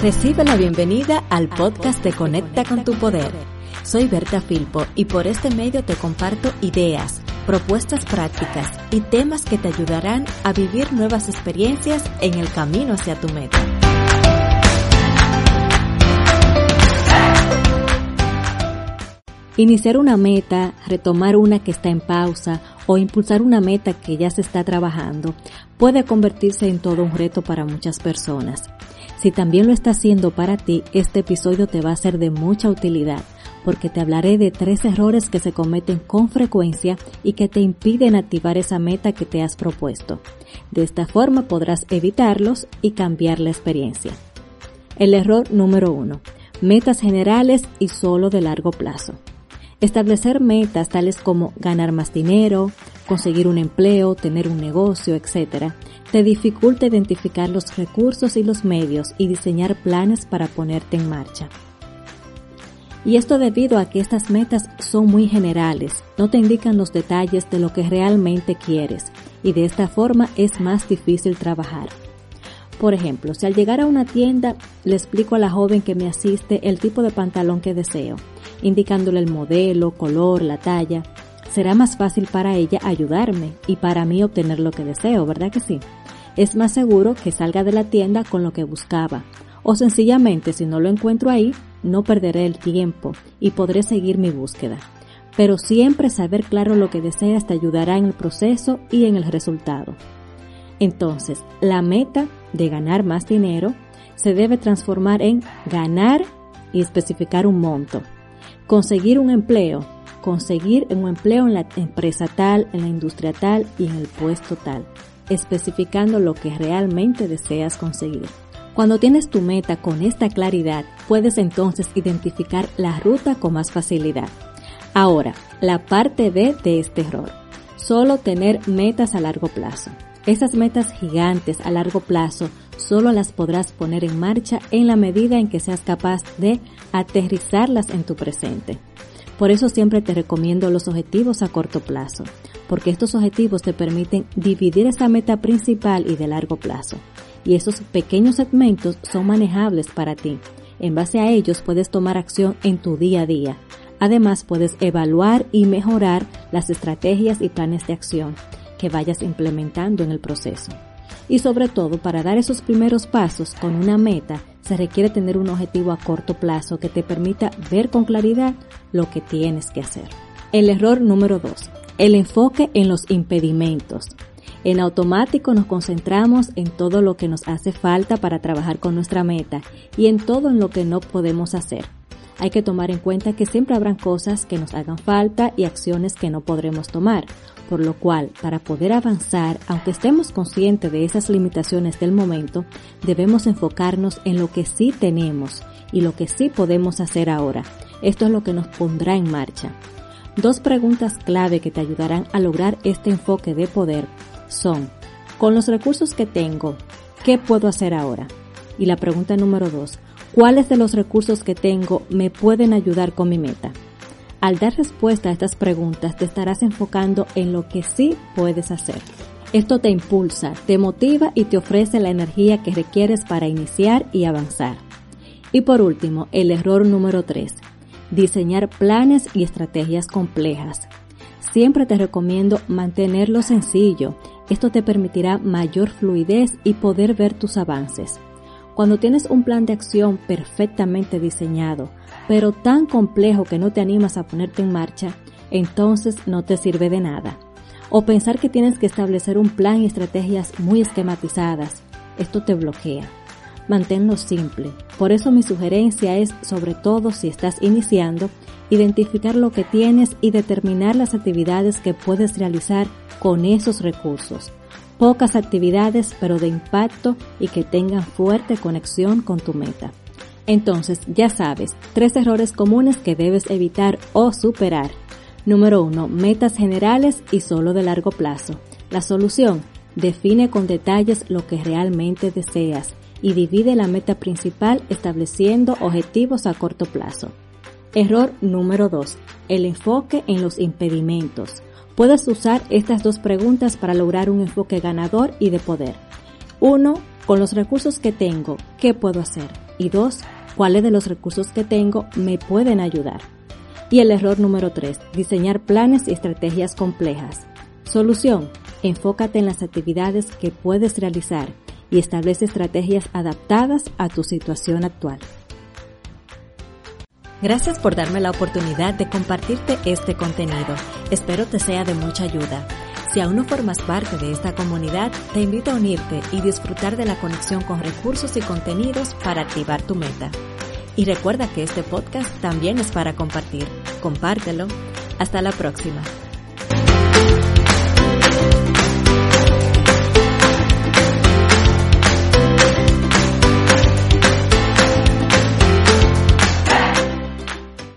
Recibe la bienvenida al podcast de Conecta con tu Poder. Soy Berta Filpo y por este medio te comparto ideas, propuestas prácticas y temas que te ayudarán a vivir nuevas experiencias en el camino hacia tu meta. Iniciar una meta, retomar una que está en pausa o impulsar una meta que ya se está trabajando puede convertirse en todo un reto para muchas personas. Si también lo está haciendo para ti, este episodio te va a ser de mucha utilidad porque te hablaré de tres errores que se cometen con frecuencia y que te impiden activar esa meta que te has propuesto. De esta forma podrás evitarlos y cambiar la experiencia. El error número uno. Metas generales y solo de largo plazo. Establecer metas tales como ganar más dinero, conseguir un empleo, tener un negocio, etc., te dificulta identificar los recursos y los medios y diseñar planes para ponerte en marcha. Y esto debido a que estas metas son muy generales, no te indican los detalles de lo que realmente quieres y de esta forma es más difícil trabajar. Por ejemplo, si al llegar a una tienda le explico a la joven que me asiste el tipo de pantalón que deseo, indicándole el modelo, color, la talla, será más fácil para ella ayudarme y para mí obtener lo que deseo, ¿verdad que sí? Es más seguro que salga de la tienda con lo que buscaba. O sencillamente, si no lo encuentro ahí, no perderé el tiempo y podré seguir mi búsqueda. Pero siempre saber claro lo que deseas te ayudará en el proceso y en el resultado. Entonces, la meta de ganar más dinero se debe transformar en ganar y especificar un monto. Conseguir un empleo, conseguir un empleo en la empresa tal, en la industria tal y en el puesto tal, especificando lo que realmente deseas conseguir. Cuando tienes tu meta con esta claridad, puedes entonces identificar la ruta con más facilidad. Ahora, la parte B de este error. Solo tener metas a largo plazo. Esas metas gigantes a largo plazo solo las podrás poner en marcha en la medida en que seas capaz de aterrizarlas en tu presente. Por eso siempre te recomiendo los objetivos a corto plazo, porque estos objetivos te permiten dividir esa meta principal y de largo plazo. Y esos pequeños segmentos son manejables para ti. En base a ellos puedes tomar acción en tu día a día. Además puedes evaluar y mejorar las estrategias y planes de acción que vayas implementando en el proceso. Y sobre todo, para dar esos primeros pasos con una meta, se requiere tener un objetivo a corto plazo que te permita ver con claridad lo que tienes que hacer. El error número 2. El enfoque en los impedimentos. En automático nos concentramos en todo lo que nos hace falta para trabajar con nuestra meta y en todo en lo que no podemos hacer. Hay que tomar en cuenta que siempre habrán cosas que nos hagan falta y acciones que no podremos tomar por lo cual, para poder avanzar, aunque estemos conscientes de esas limitaciones del momento, debemos enfocarnos en lo que sí tenemos y lo que sí podemos hacer ahora. Esto es lo que nos pondrá en marcha. Dos preguntas clave que te ayudarán a lograr este enfoque de poder son, con los recursos que tengo, ¿qué puedo hacer ahora? Y la pregunta número dos, ¿cuáles de los recursos que tengo me pueden ayudar con mi meta? Al dar respuesta a estas preguntas te estarás enfocando en lo que sí puedes hacer. Esto te impulsa, te motiva y te ofrece la energía que requieres para iniciar y avanzar. Y por último, el error número 3. Diseñar planes y estrategias complejas. Siempre te recomiendo mantenerlo sencillo. Esto te permitirá mayor fluidez y poder ver tus avances. Cuando tienes un plan de acción perfectamente diseñado, pero tan complejo que no te animas a ponerte en marcha, entonces no te sirve de nada. O pensar que tienes que establecer un plan y estrategias muy esquematizadas, esto te bloquea. Manténlo simple. Por eso mi sugerencia es, sobre todo si estás iniciando, identificar lo que tienes y determinar las actividades que puedes realizar con esos recursos pocas actividades pero de impacto y que tengan fuerte conexión con tu meta. Entonces, ya sabes, tres errores comunes que debes evitar o superar. Número uno, metas generales y solo de largo plazo. La solución, define con detalles lo que realmente deseas y divide la meta principal estableciendo objetivos a corto plazo. Error número 2. El enfoque en los impedimentos. Puedes usar estas dos preguntas para lograr un enfoque ganador y de poder. Uno, con los recursos que tengo, ¿qué puedo hacer? Y dos, cuáles de los recursos que tengo me pueden ayudar. Y el error número tres, diseñar planes y estrategias complejas. Solución, enfócate en las actividades que puedes realizar y establece estrategias adaptadas a tu situación actual. Gracias por darme la oportunidad de compartirte este contenido. Espero te sea de mucha ayuda. Si aún no formas parte de esta comunidad, te invito a unirte y disfrutar de la conexión con recursos y contenidos para activar tu meta. Y recuerda que este podcast también es para compartir. Compártelo. Hasta la próxima.